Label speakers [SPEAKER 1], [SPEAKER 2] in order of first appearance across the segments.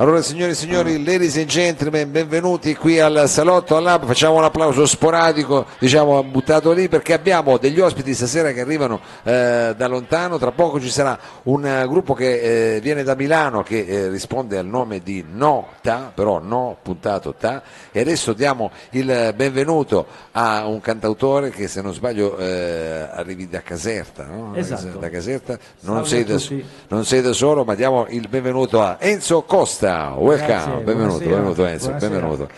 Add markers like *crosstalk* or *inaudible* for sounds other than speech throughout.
[SPEAKER 1] Allora signori e signori, ladies and gentlemen, benvenuti qui al Salotto al Lab, facciamo un applauso sporadico, diciamo buttato lì perché abbiamo degli ospiti stasera che arrivano eh, da lontano, tra poco ci sarà un eh, gruppo che eh, viene da Milano che eh, risponde al nome di No Ta, però no puntato Ta. E adesso diamo il benvenuto a un cantautore che se non sbaglio eh, arrivi da Caserta, no?
[SPEAKER 2] Esatto.
[SPEAKER 1] da Caserta, non sei, da, non sei da solo ma diamo il benvenuto a Enzo Costa, welcome,
[SPEAKER 2] Grazie,
[SPEAKER 1] benvenuto, benvenuto Enzo, benvenuto.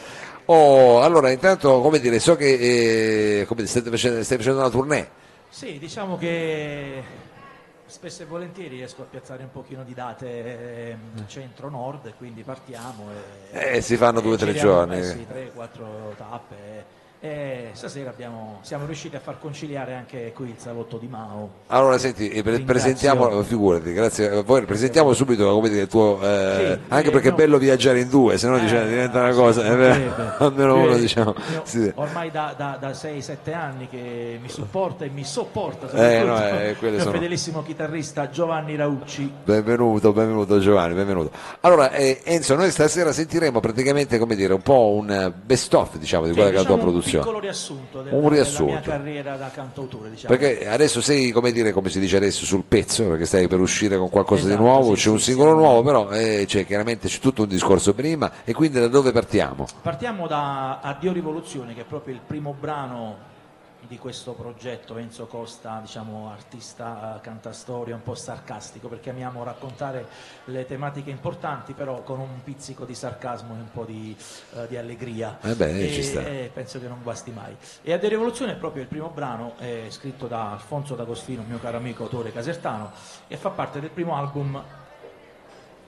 [SPEAKER 1] Oh, allora intanto come dire, so che eh, come state facendo, stai facendo una tournée,
[SPEAKER 2] Sì, diciamo che spesso e volentieri riesco a piazzare un pochino di date ehm, centro-nord, quindi partiamo e,
[SPEAKER 1] Eh, si fanno
[SPEAKER 2] e
[SPEAKER 1] due o tre
[SPEAKER 2] giriamo,
[SPEAKER 1] giorni.
[SPEAKER 2] eh sì, tre, quattro tappe e stasera abbiamo- siamo riusciti a far conciliare anche qui il salotto di Mao.
[SPEAKER 1] Allora, senti, eh, presentiamo, figurati, grazie a voi, presentiamo subito come dire, il tuo, eh,
[SPEAKER 2] Sì,
[SPEAKER 1] anche
[SPEAKER 2] eh,
[SPEAKER 1] perché è
[SPEAKER 2] no.
[SPEAKER 1] bello viaggiare in due, se no
[SPEAKER 2] Eh,
[SPEAKER 1] dice, diventa una cosa, eh, almeno uno diciamo,
[SPEAKER 2] io
[SPEAKER 1] sì.
[SPEAKER 2] Ormai da, da, da 6-7 anni che mi supporta e mi sopporta
[SPEAKER 1] Eh, no, eh,
[SPEAKER 2] il
[SPEAKER 1] sono-
[SPEAKER 2] fedelissimo chitarrista Giovanni Raucci.
[SPEAKER 1] Benvenuto, benvenuto Giovanni, benvenuto. Allora, eh, Enzo, noi stasera sentiremo praticamente, come dire, un po' un eh, best of, diciamo, di quella che è la tua
[SPEAKER 2] Diciamo Un piccolo riassunto, del-
[SPEAKER 1] Un riassunto.
[SPEAKER 2] della mia carriera da cantautore. Diciamo.
[SPEAKER 1] Perché adesso sei, come dire, come si dice adesso, sul pezzo, perché stai per uscire con qualcosa di
[SPEAKER 2] Esatto,
[SPEAKER 1] nuovo,
[SPEAKER 2] sì,
[SPEAKER 1] c'è un singolo nuovo, però eh, c'è, chiaramente c'è tutto un discorso prima, e quindi da dove partiamo?
[SPEAKER 2] Partiamo da Addio Rivoluzione, che è proprio il primo brano di questo progetto. Enzo Costa, diciamo, artista, eh, cantastoria, un po' sarcastico, perché amiamo raccontare le tematiche importanti, però con un pizzico di sarcasmo e un po' di, eh, di allegria.
[SPEAKER 1] Eh beh,
[SPEAKER 2] E-
[SPEAKER 1] ci sta.
[SPEAKER 2] e penso che non guasti mai. E Addio Rivoluzione è proprio il primo brano, è scritto da Alfonso D'Agostino, mio caro amico autore casertano, e fa parte del primo album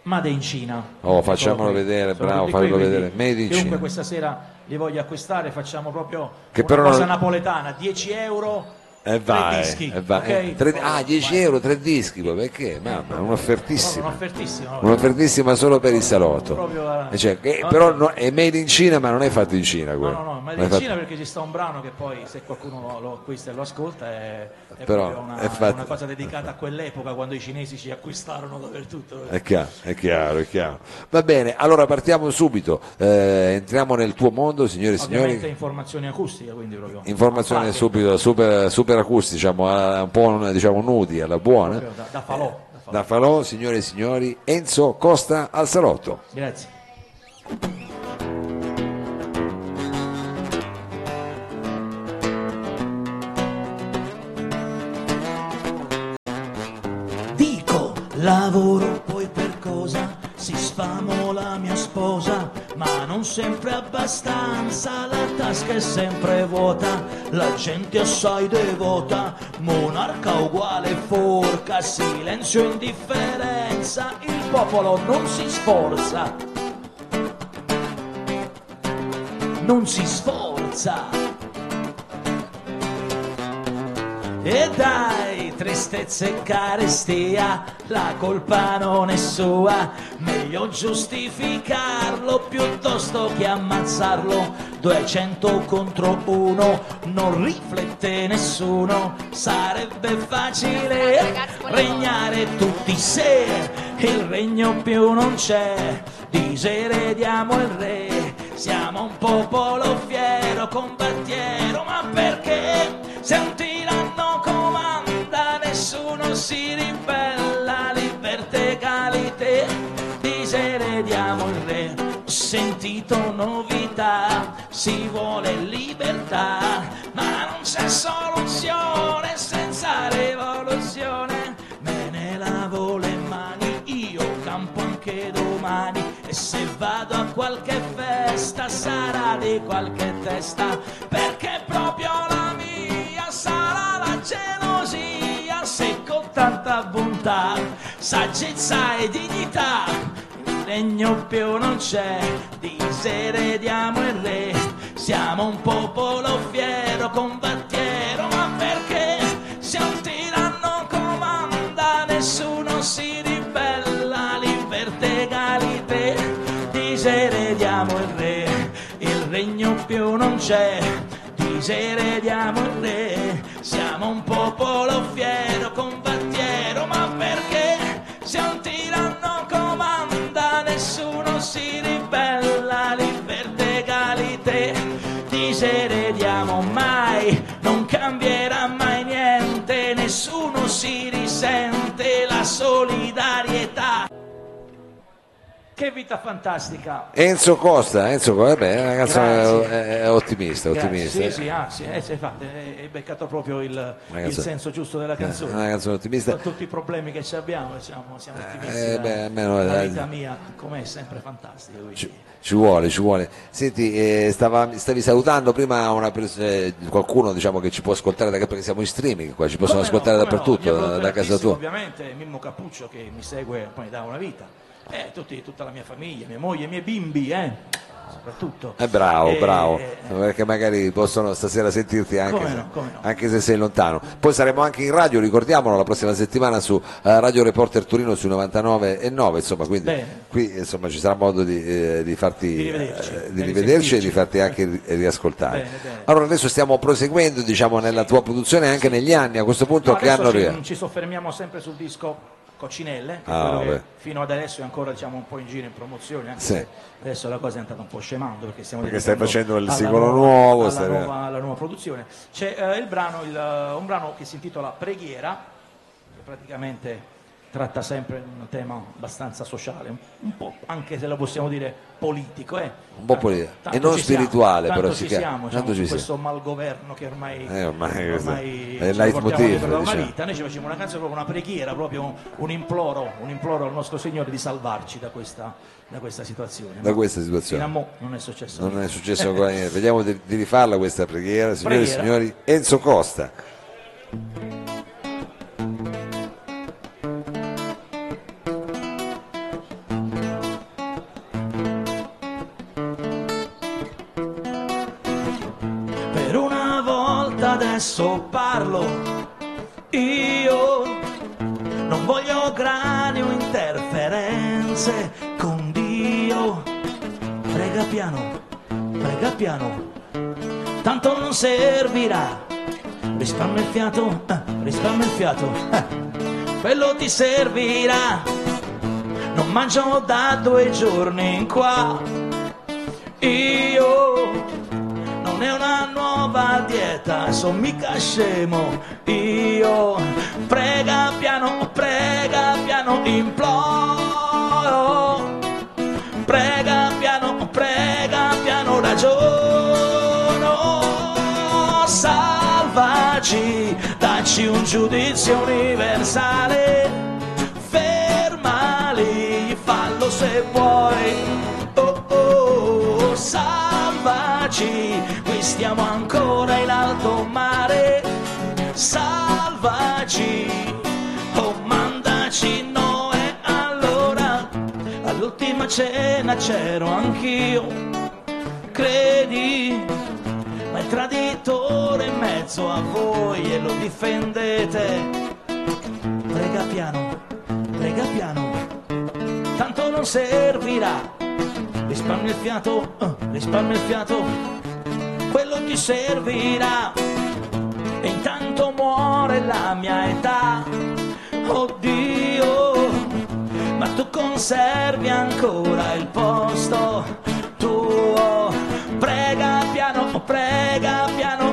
[SPEAKER 2] Made in Cina.
[SPEAKER 1] Oh, facciamolo vedere,
[SPEAKER 2] sono
[SPEAKER 1] bravo, fallo vedere. Made in
[SPEAKER 2] chiunque questa sera li voglia acquistare facciamo proprio
[SPEAKER 1] Che
[SPEAKER 2] una cosa
[SPEAKER 1] non-
[SPEAKER 2] napoletana, 10 euro,
[SPEAKER 1] E
[SPEAKER 2] tre
[SPEAKER 1] vai,
[SPEAKER 2] dischi.
[SPEAKER 1] e vai.
[SPEAKER 2] ok?
[SPEAKER 1] Eh, tre- ah, 10 euro, tre dischi, poi, perché? Mamma, un'offertissima.
[SPEAKER 2] un'offertissima.
[SPEAKER 1] Un'offertissima solo per il salotto.
[SPEAKER 2] Proprio, eh,
[SPEAKER 1] E cioè,
[SPEAKER 2] no,
[SPEAKER 1] però
[SPEAKER 2] no.
[SPEAKER 1] no- è made in Cina, ma non è fatto in Cina
[SPEAKER 2] No,
[SPEAKER 1] quello.
[SPEAKER 2] no, no, ma
[SPEAKER 1] Non è
[SPEAKER 2] in
[SPEAKER 1] fatto-
[SPEAKER 2] Cina perché ci sta un brano che poi se qualcuno lo, acquista e lo ascolta è, è
[SPEAKER 1] Però
[SPEAKER 2] una,
[SPEAKER 1] è fatto-
[SPEAKER 2] una cosa dedicata a quell'epoca quando i cinesi ci acquistarono dappertutto.
[SPEAKER 1] È chiaro, è chiaro, è chiaro. Va bene, allora partiamo subito. Eh, entriamo nel tuo mondo, signore e
[SPEAKER 2] Ovviamente
[SPEAKER 1] signori.
[SPEAKER 2] informazione acustica, quindi proprio
[SPEAKER 1] Informazione
[SPEAKER 2] Fate,
[SPEAKER 1] subito, super, super acustica, diciamo, un po' diciamo, nudi alla buona.
[SPEAKER 2] da, da falò. da falò.
[SPEAKER 1] Da Falò, signore e signori, Enzo Costa al salotto.
[SPEAKER 2] Grazie. Dico, lavoro poi per cosa? Si sfamo la mia sposa, ma non sempre abbastanza, la tasca è sempre vuota, la gente assai devota, monarca uguale forca, silenzio e indifferenza, il popolo non si sforza, non si sforza. E dai, tristezza e carestia, la colpa non è sua, meglio giustificarlo piuttosto che ammazzarlo. 200 contro uno, non riflette nessuno, sarebbe facile regnare tutti se il regno più non c'è, diserediamo il re, siamo un popolo fiero, combattiero, ma perché? Se un tiranno comanda nessuno si ribella, libertà e egalité, diserediamo il re, sentito novità, si vuole libertà, ma non c'è soluzione senza rivoluzione, me ne lavo le mani, io campo anche domani e se vado a qualche festa sarà di qualche testa, perché proprio la mia sarà la gelosia, se con tanta bontà, saggezza e dignità, regno più non c'è, diserediamo il re, siamo un popolo fiero, combattiero, ma perché? Se un tiranno comanda nessuno si ribella, libertà e egalité, diserediamo il re, il regno più non c'è, diserediamo il re, siamo un popolo fiero, combattiero, ma perché? Se un tiranno comanda nessuno si Che vita fantastica.
[SPEAKER 1] Enzo Costa, Enzo Costa, beh, è una canzone
[SPEAKER 2] Grazie.
[SPEAKER 1] è- ottimista,
[SPEAKER 2] Grazie.
[SPEAKER 1] ottimista.
[SPEAKER 2] Sì, sì, sì, eh, infatti, hai hai beccato proprio il, il senso giusto della canzone.
[SPEAKER 1] Una canzone ottimista.
[SPEAKER 2] Con tutti i problemi che ci abbiamo, siamo, siamo ottimisti.
[SPEAKER 1] eh, beh, almeno,
[SPEAKER 2] la vita mia, com'è, sempre fantastica.
[SPEAKER 1] Ci, ci vuole, ci vuole. Senti, eh, stava- stavi salutando prima una eh, qualcuno diciamo, che ci può ascoltare da perché siamo in streaming qua, ci possono
[SPEAKER 2] Come no,
[SPEAKER 1] ascoltare
[SPEAKER 2] no,
[SPEAKER 1] dappertutto,
[SPEAKER 2] mio
[SPEAKER 1] da, da casa tua.
[SPEAKER 2] Ovviamente Mimmo Cappuccio che mi segue poi da una vita, eh, tutti- tutta la mia famiglia, mia moglie, i miei bimbi, eh, soprattutto.
[SPEAKER 1] Eh, bravo,
[SPEAKER 2] Eh,
[SPEAKER 1] bravo,
[SPEAKER 2] eh,
[SPEAKER 1] perché magari possono stasera sentirti anche,
[SPEAKER 2] Come
[SPEAKER 1] se,
[SPEAKER 2] no, come no.
[SPEAKER 1] anche se sei lontano. Poi saremo anche in radio, ricordiamolo, la prossima settimana su eh, Radio Reporter Torino sui 99 e 9, insomma, quindi
[SPEAKER 2] Bene.
[SPEAKER 1] qui insomma, ci sarà modo di, eh, di farti
[SPEAKER 2] Di rivederci,
[SPEAKER 1] eh,
[SPEAKER 2] di
[SPEAKER 1] rivederci e di farti anche ri- riascoltare.
[SPEAKER 2] Bene, bene.
[SPEAKER 1] Allora adesso stiamo proseguendo diciamo, nella tua produzione anche negli anni, a questo punto
[SPEAKER 2] No,
[SPEAKER 1] che
[SPEAKER 2] adesso
[SPEAKER 1] anno
[SPEAKER 2] ci, ci soffermiamo sempre sul disco Coccinelle,
[SPEAKER 1] Ah,
[SPEAKER 2] che fino ad adesso è ancora diciamo, un po' in giro in promozione, anche
[SPEAKER 1] Sì.
[SPEAKER 2] se adesso la cosa è andata un po' scemando perché stiamo
[SPEAKER 1] Perché stai facendo il singolo nuovo,
[SPEAKER 2] alla, nuova, alla nuova produzione. C'è eh, il brano, il, un brano che si intitola Preghiera, che praticamente tratta sempre un tema abbastanza sociale, un- po' anche se lo possiamo dire politico, eh.
[SPEAKER 1] Un po' politico. E non
[SPEAKER 2] siamo,
[SPEAKER 1] spirituale,
[SPEAKER 2] tanto
[SPEAKER 1] però
[SPEAKER 2] ci
[SPEAKER 1] chiama-
[SPEAKER 2] siamo,
[SPEAKER 1] tanto
[SPEAKER 2] diciamo,
[SPEAKER 1] ci siamo.
[SPEAKER 2] questo malgoverno che ormai,
[SPEAKER 1] Eh, ormai
[SPEAKER 2] ormai
[SPEAKER 1] è il leitmotiv,
[SPEAKER 2] da una
[SPEAKER 1] diciamo.
[SPEAKER 2] vita. Noi ci facciamo una canzone proprio una preghiera, proprio un, imploro, un imploro al nostro Signore di salvarci da questa, da questa situazione.
[SPEAKER 1] Da questa situazione.
[SPEAKER 2] Fino a non è successo
[SPEAKER 1] Non
[SPEAKER 2] niente.
[SPEAKER 1] è successo ancora niente. Vediamo di, di rifarla questa preghiera. Signore e signori, Enzo Costa.
[SPEAKER 2] Adesso parlo, io non voglio grani o interferenze con Dio. Prega piano, prega piano, tanto non servirà. Risparmia il fiato, eh, risparmia il fiato, eh, quello ti servirà. Non mangio da due giorni in qua. Io nuova dieta, sono mica scemo. Io prega piano, prega piano, imploro. Prega piano, prega piano, ragiono. Salvaci, dacci un giudizio universale. Fermali, fallo se vuoi. Oh oh, salvaci, qui stiamo ancora in alto mare. Salvaci, oh Noè allora. All'ultima cena c'ero anch'io, credi, ma il traditore in mezzo a voi e lo difendete. Prega piano, prega piano, tanto non servirà. Risparmia il fiato, eh, risparmia il fiato, servirà. E intanto muore la mia età. Oddio, ma tu conservi ancora il posto tuo. Prega piano, prega piano,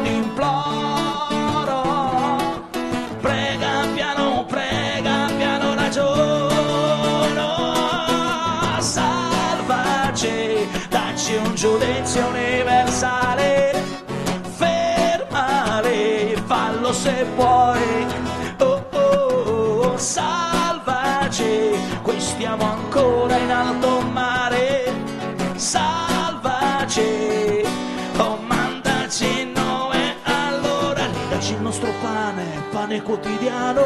[SPEAKER 2] pane quotidiano.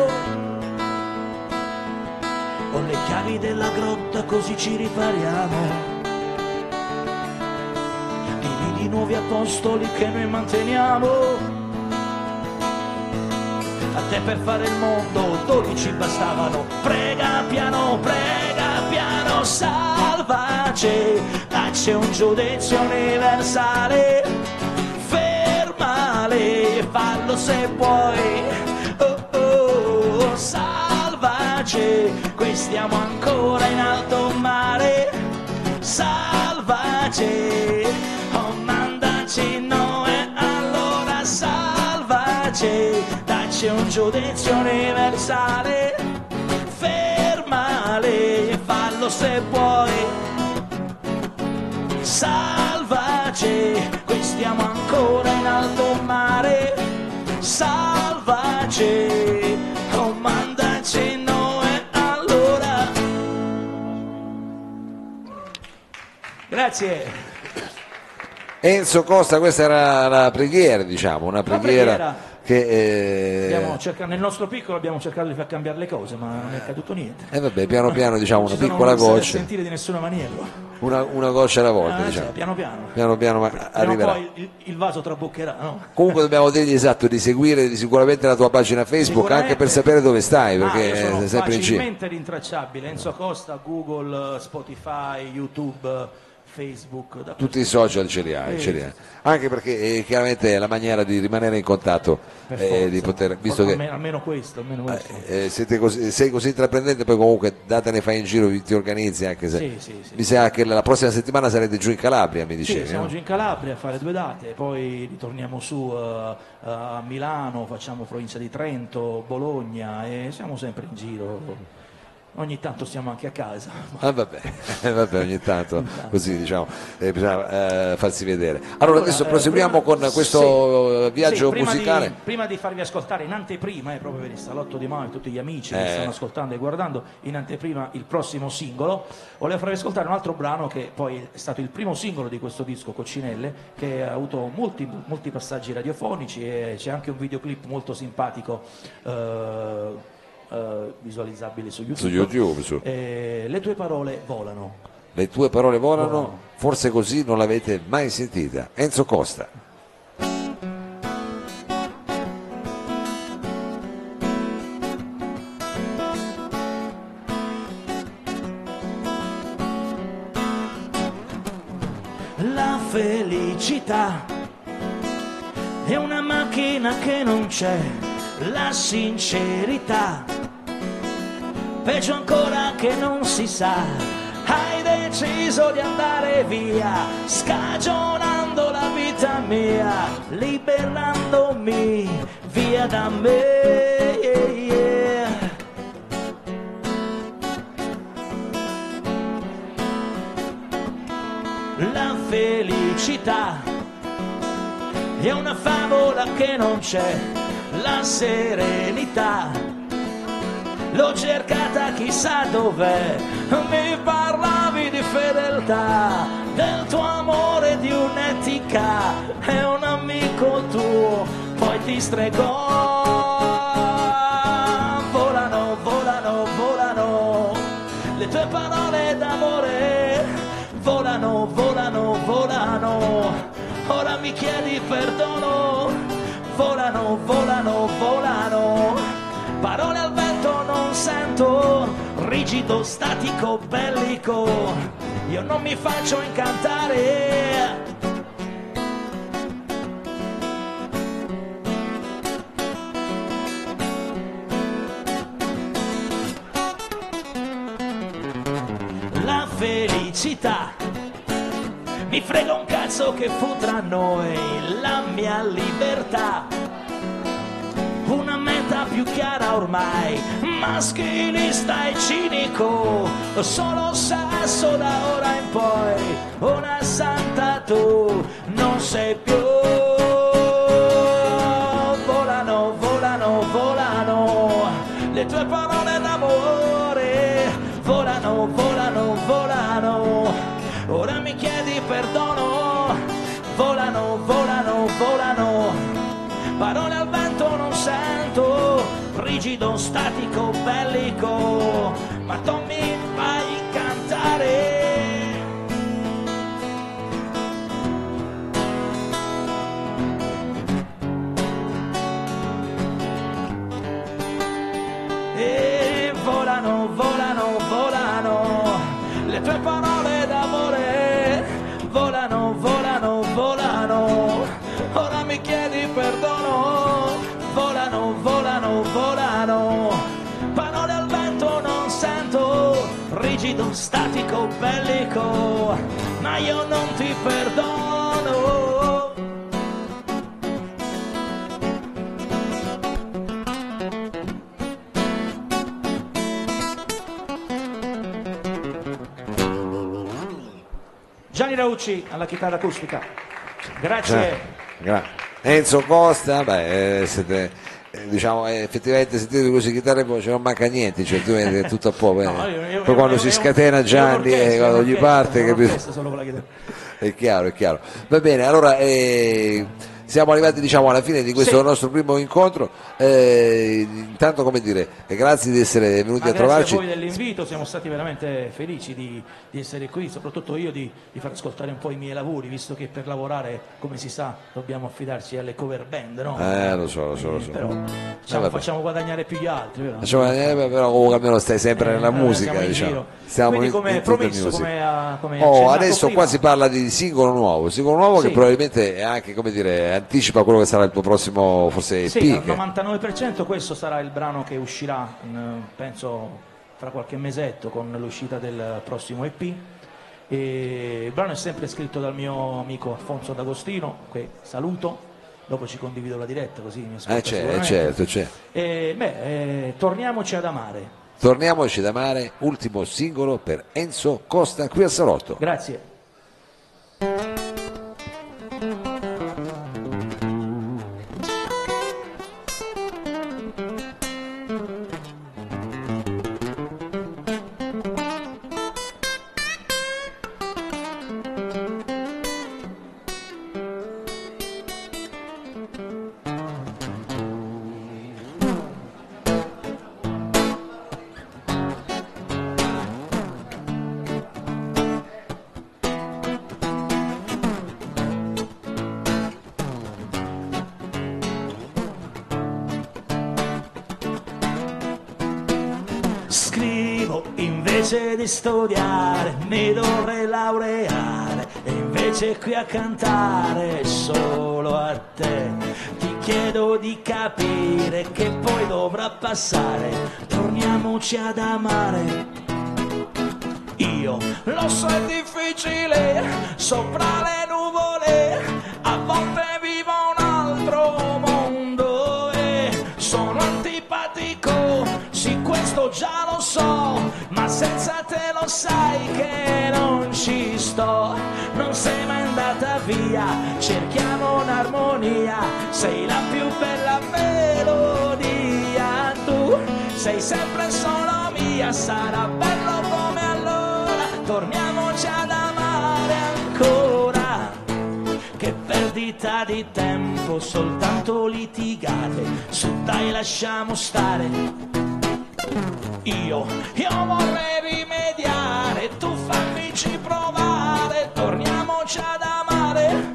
[SPEAKER 2] Ho le chiavi della grotta così ci ripariamo. Dividi nuovi apostoli che noi manteniamo. A te per fare il mondo dodici bastavano. Prega piano, prega piano, salvaci. Dacci un giudizio universale. Fermali, fallo se puoi. Salvaci. Qui stiamo ancora in alto mare. Salvaci. Oh, Noè, allora salvaci. Dacci un giudizio universale. Fermali, fallo solo se puoi. Salvaci, qui stiamo ancora in alto mare. Salvaci, Grazie.
[SPEAKER 1] Enzo Costa, questa era la preghiera, diciamo, una preghiera,
[SPEAKER 2] preghiera.
[SPEAKER 1] che... eh,
[SPEAKER 2] Abbiamo cercato- nel nostro piccolo abbiamo cercato di far cambiare le cose, ma non è accaduto niente.
[SPEAKER 1] eh, vabbè, piano piano diciamo una piccola
[SPEAKER 2] non
[SPEAKER 1] goccia,
[SPEAKER 2] sentire di nessuna maniera.
[SPEAKER 1] una, una goccia alla volta,
[SPEAKER 2] Ah,
[SPEAKER 1] diciamo.
[SPEAKER 2] cioè, piano piano.
[SPEAKER 1] Piano piano ma
[SPEAKER 2] Prima o
[SPEAKER 1] arriverà.
[SPEAKER 2] poi il, il vaso traboccherà, no?
[SPEAKER 1] Comunque dobbiamo dirgli esatto di seguire sicuramente la tua pagina Facebook anche per sapere dove stai,
[SPEAKER 2] Ah,
[SPEAKER 1] perché
[SPEAKER 2] sono
[SPEAKER 1] sei sempre in giro.
[SPEAKER 2] facilmente rintracciabile. Enzo Costa, Google, Spotify, YouTube, Facebook, da
[SPEAKER 1] Tutti i social ce li hai,
[SPEAKER 2] Sì,
[SPEAKER 1] ce li
[SPEAKER 2] sì,
[SPEAKER 1] hai. anche perché eh, chiaramente è la maniera di rimanere in contatto, eh, di poter, visto che
[SPEAKER 2] almeno, almeno questo, almeno questo.
[SPEAKER 1] eh, siete così- sei così intraprendente, poi comunque datene fai in giro, ti organizzi anche se
[SPEAKER 2] Sì, sì, sì.
[SPEAKER 1] mi sa che la prossima settimana sarete giù in Calabria, mi
[SPEAKER 2] Sì,
[SPEAKER 1] dicevi.
[SPEAKER 2] siamo
[SPEAKER 1] no?
[SPEAKER 2] giù in Calabria a fare due date, poi ritorniamo su eh, a Milano, facciamo provincia di Trento, Bologna e siamo sempre in giro. Ogni tanto stiamo anche a casa.
[SPEAKER 1] Ah, vabbè, eh, *laughs* vabbè, ogni tanto così diciamo, eh, bisogna eh, farsi vedere. Allora, adesso
[SPEAKER 2] eh,
[SPEAKER 1] proseguiamo
[SPEAKER 2] prima-
[SPEAKER 1] con questo
[SPEAKER 2] sì,
[SPEAKER 1] eh, viaggio
[SPEAKER 2] sì, prima
[SPEAKER 1] musicale.
[SPEAKER 2] Di, prima di farvi ascoltare in anteprima, eh, proprio per il salotto di Mao e tutti gli amici
[SPEAKER 1] Eh.
[SPEAKER 2] che stanno ascoltando e guardando, in anteprima il prossimo singolo, volevo farvi ascoltare un altro brano che poi è stato il primo singolo di questo disco, Coccinelle, che ha avuto molti, molti passaggi radiofonici e c'è anche un videoclip molto simpatico. Eh, visualizzabile su YouTube,
[SPEAKER 1] Su YouTube, su.
[SPEAKER 2] Eh, le tue parole volano
[SPEAKER 1] Le tue parole volano,
[SPEAKER 2] Volano.
[SPEAKER 1] forse così non l'avete mai sentita. Enzo Costa.
[SPEAKER 2] La felicità è una macchina che non c'è, la sincerità, peggio ancora che non si sa. Hai deciso di andare via, scagionando la vita mia, liberandomi via da me. La felicità è una favola che non c'è, la serenità l'ho cercata chissà dov'è, mi parlavi di fedeltà, del tuo amore, di un'etica, è un amico tuo, poi ti stregò. Volano, volano, volano, le tue parole d'amore, volano, volano, volano, ora mi chiedi perdono, volano, volano, volano. Rigido, statico, bellico. Io non mi faccio incantare. La felicità mi frega un cazzo che fu tra noi la mia libertà una meta più chiara ormai, maschilista e cinico, solo sesso da ora in poi, una santa tu non sei più. Volano, volano, volano, le tue parole d'amore, volano, volano, volano, ora mi chiedi perdono, volano, volano, volano parole al vento non sento, rigido, statico, bellico, le parole d'amore, volano, volano, volano, ora mi chiedi perdono, volano, volano, volano, parole al vento non sento, rigido, statico, bellico, ma io non ti perdono. Gianni Raucci alla chitarra acustica. Grazie.
[SPEAKER 1] Gra- Enzo Costa, beh, eh, siete, eh, diciamo, eh, effettivamente sentite così chitarre e voce non manca niente, cioè altrimenti è tutto a po'. *laughs* eh.
[SPEAKER 2] No, io- io-
[SPEAKER 1] Poi quando
[SPEAKER 2] io-
[SPEAKER 1] si
[SPEAKER 2] io-
[SPEAKER 1] scatena Gianni e
[SPEAKER 2] io-
[SPEAKER 1] quando gli parte, capito? È chiaro, è chiaro. Va bene, allora eh, siamo arrivati diciamo alla fine di questo
[SPEAKER 2] Sì.
[SPEAKER 1] nostro primo incontro. Eh, intanto come dire, eh, grazie di essere venuti
[SPEAKER 2] Ma
[SPEAKER 1] a
[SPEAKER 2] grazie
[SPEAKER 1] trovarci.
[SPEAKER 2] a voi dell'invito, siamo stati veramente felici di, di essere qui, soprattutto io di, di far ascoltare un po' i miei lavori, visto che per lavorare, come si sa, dobbiamo affidarci alle cover band, no?
[SPEAKER 1] Eh, lo so, lo so, lo so.
[SPEAKER 2] Però
[SPEAKER 1] Eh,
[SPEAKER 2] diciamo,
[SPEAKER 1] vabbè.
[SPEAKER 2] facciamo guadagnare più gli altri, vero?
[SPEAKER 1] Facciamo- eh, beh, però comunque almeno stai sempre nella
[SPEAKER 2] Eh,
[SPEAKER 1] musica,
[SPEAKER 2] siamo in
[SPEAKER 1] diciamo.
[SPEAKER 2] giro.
[SPEAKER 1] Stiamo
[SPEAKER 2] Quindi
[SPEAKER 1] in-
[SPEAKER 2] come
[SPEAKER 1] in tutta
[SPEAKER 2] promesso,
[SPEAKER 1] musica.
[SPEAKER 2] come, ha- come
[SPEAKER 1] Oh, adesso
[SPEAKER 2] prima,
[SPEAKER 1] qua si parla di singolo nuovo, singolo nuovo che
[SPEAKER 2] Sì.
[SPEAKER 1] probabilmente è anche, come dire, anticipa quello che sarà il tuo prossimo, forse EP.
[SPEAKER 2] Sì, al
[SPEAKER 1] che-
[SPEAKER 2] 99% questo sarà il brano che uscirà, in, penso, fra qualche mesetto con l'uscita del prossimo EP. E il brano è sempre scritto dal mio amico Alfonso D'Agostino, che saluto, dopo ci condivido la diretta così mi ascolta
[SPEAKER 1] Eh, c'è, eh, certo, c'è.
[SPEAKER 2] E, beh, eh, torniamoci ad amare.
[SPEAKER 1] Torniamoci da mare, ultimo singolo per Enzo Costa qui a Salotto.
[SPEAKER 2] Grazie. Scrivo invece di studiare, mi dovrei laureare e invece qui a cantare solo a te. Ti chiedo di capire che poi dovrà passare, torniamoci ad amare. Io lo so è difficile, sopra le so, ma senza te lo sai che non ci sto, non sei mai andata via, cerchiamo un'armonia, sei la più bella melodia, tu sei sempre solo mia, sarà bello come allora, torniamoci ad amare ancora. Che perdita di tempo, soltanto litigate, su dai lasciamo stare. Io, io vorrei rimediare, tu fammici provare, torniamoci ad amare.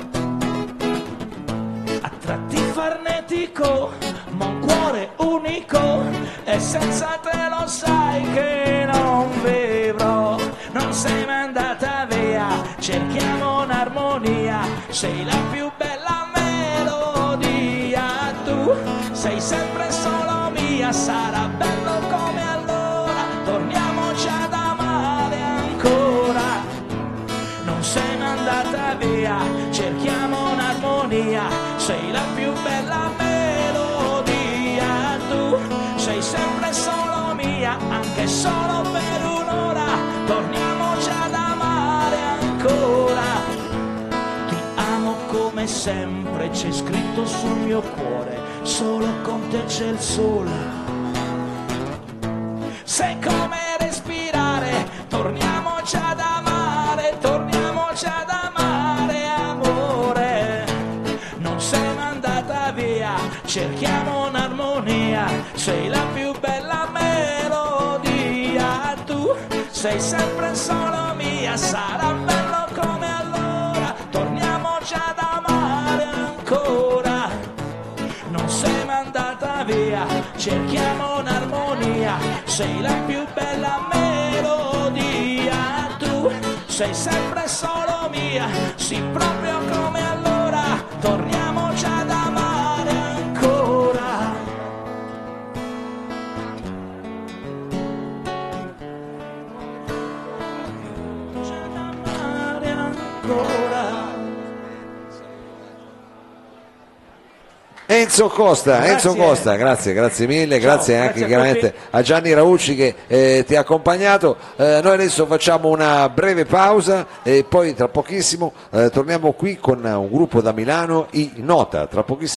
[SPEAKER 2] A tratti farnetico, ma un cuore unico, e senza te lo sai che non vivrò. Non sei mai andata via, cerchiamo un'armonia, sei la più sempre, c'è scritto sul mio cuore, solo con te c'è il sole. Sei come respirare, torniamoci ad amare, torniamoci ad amare, amore. Non sei mai andata via, cerchiamo un'armonia, sei la più bella melodia. Tu sei sempre solo mia, sarà via, cerchiamo un'armonia, sei la più bella melodia, tu sei sempre solo mia, sì proprio
[SPEAKER 1] Enzo Costa,
[SPEAKER 2] Grazie.
[SPEAKER 1] Enzo Costa, grazie, grazie mille,
[SPEAKER 2] Ciao,
[SPEAKER 1] grazie anche
[SPEAKER 2] grazie a
[SPEAKER 1] chiaramente a Gianni Raucci che eh, ti ha accompagnato. Eh, noi adesso facciamo una breve pausa e poi tra pochissimo eh, torniamo qui con un gruppo da Milano, i Nota, tra pochissimo.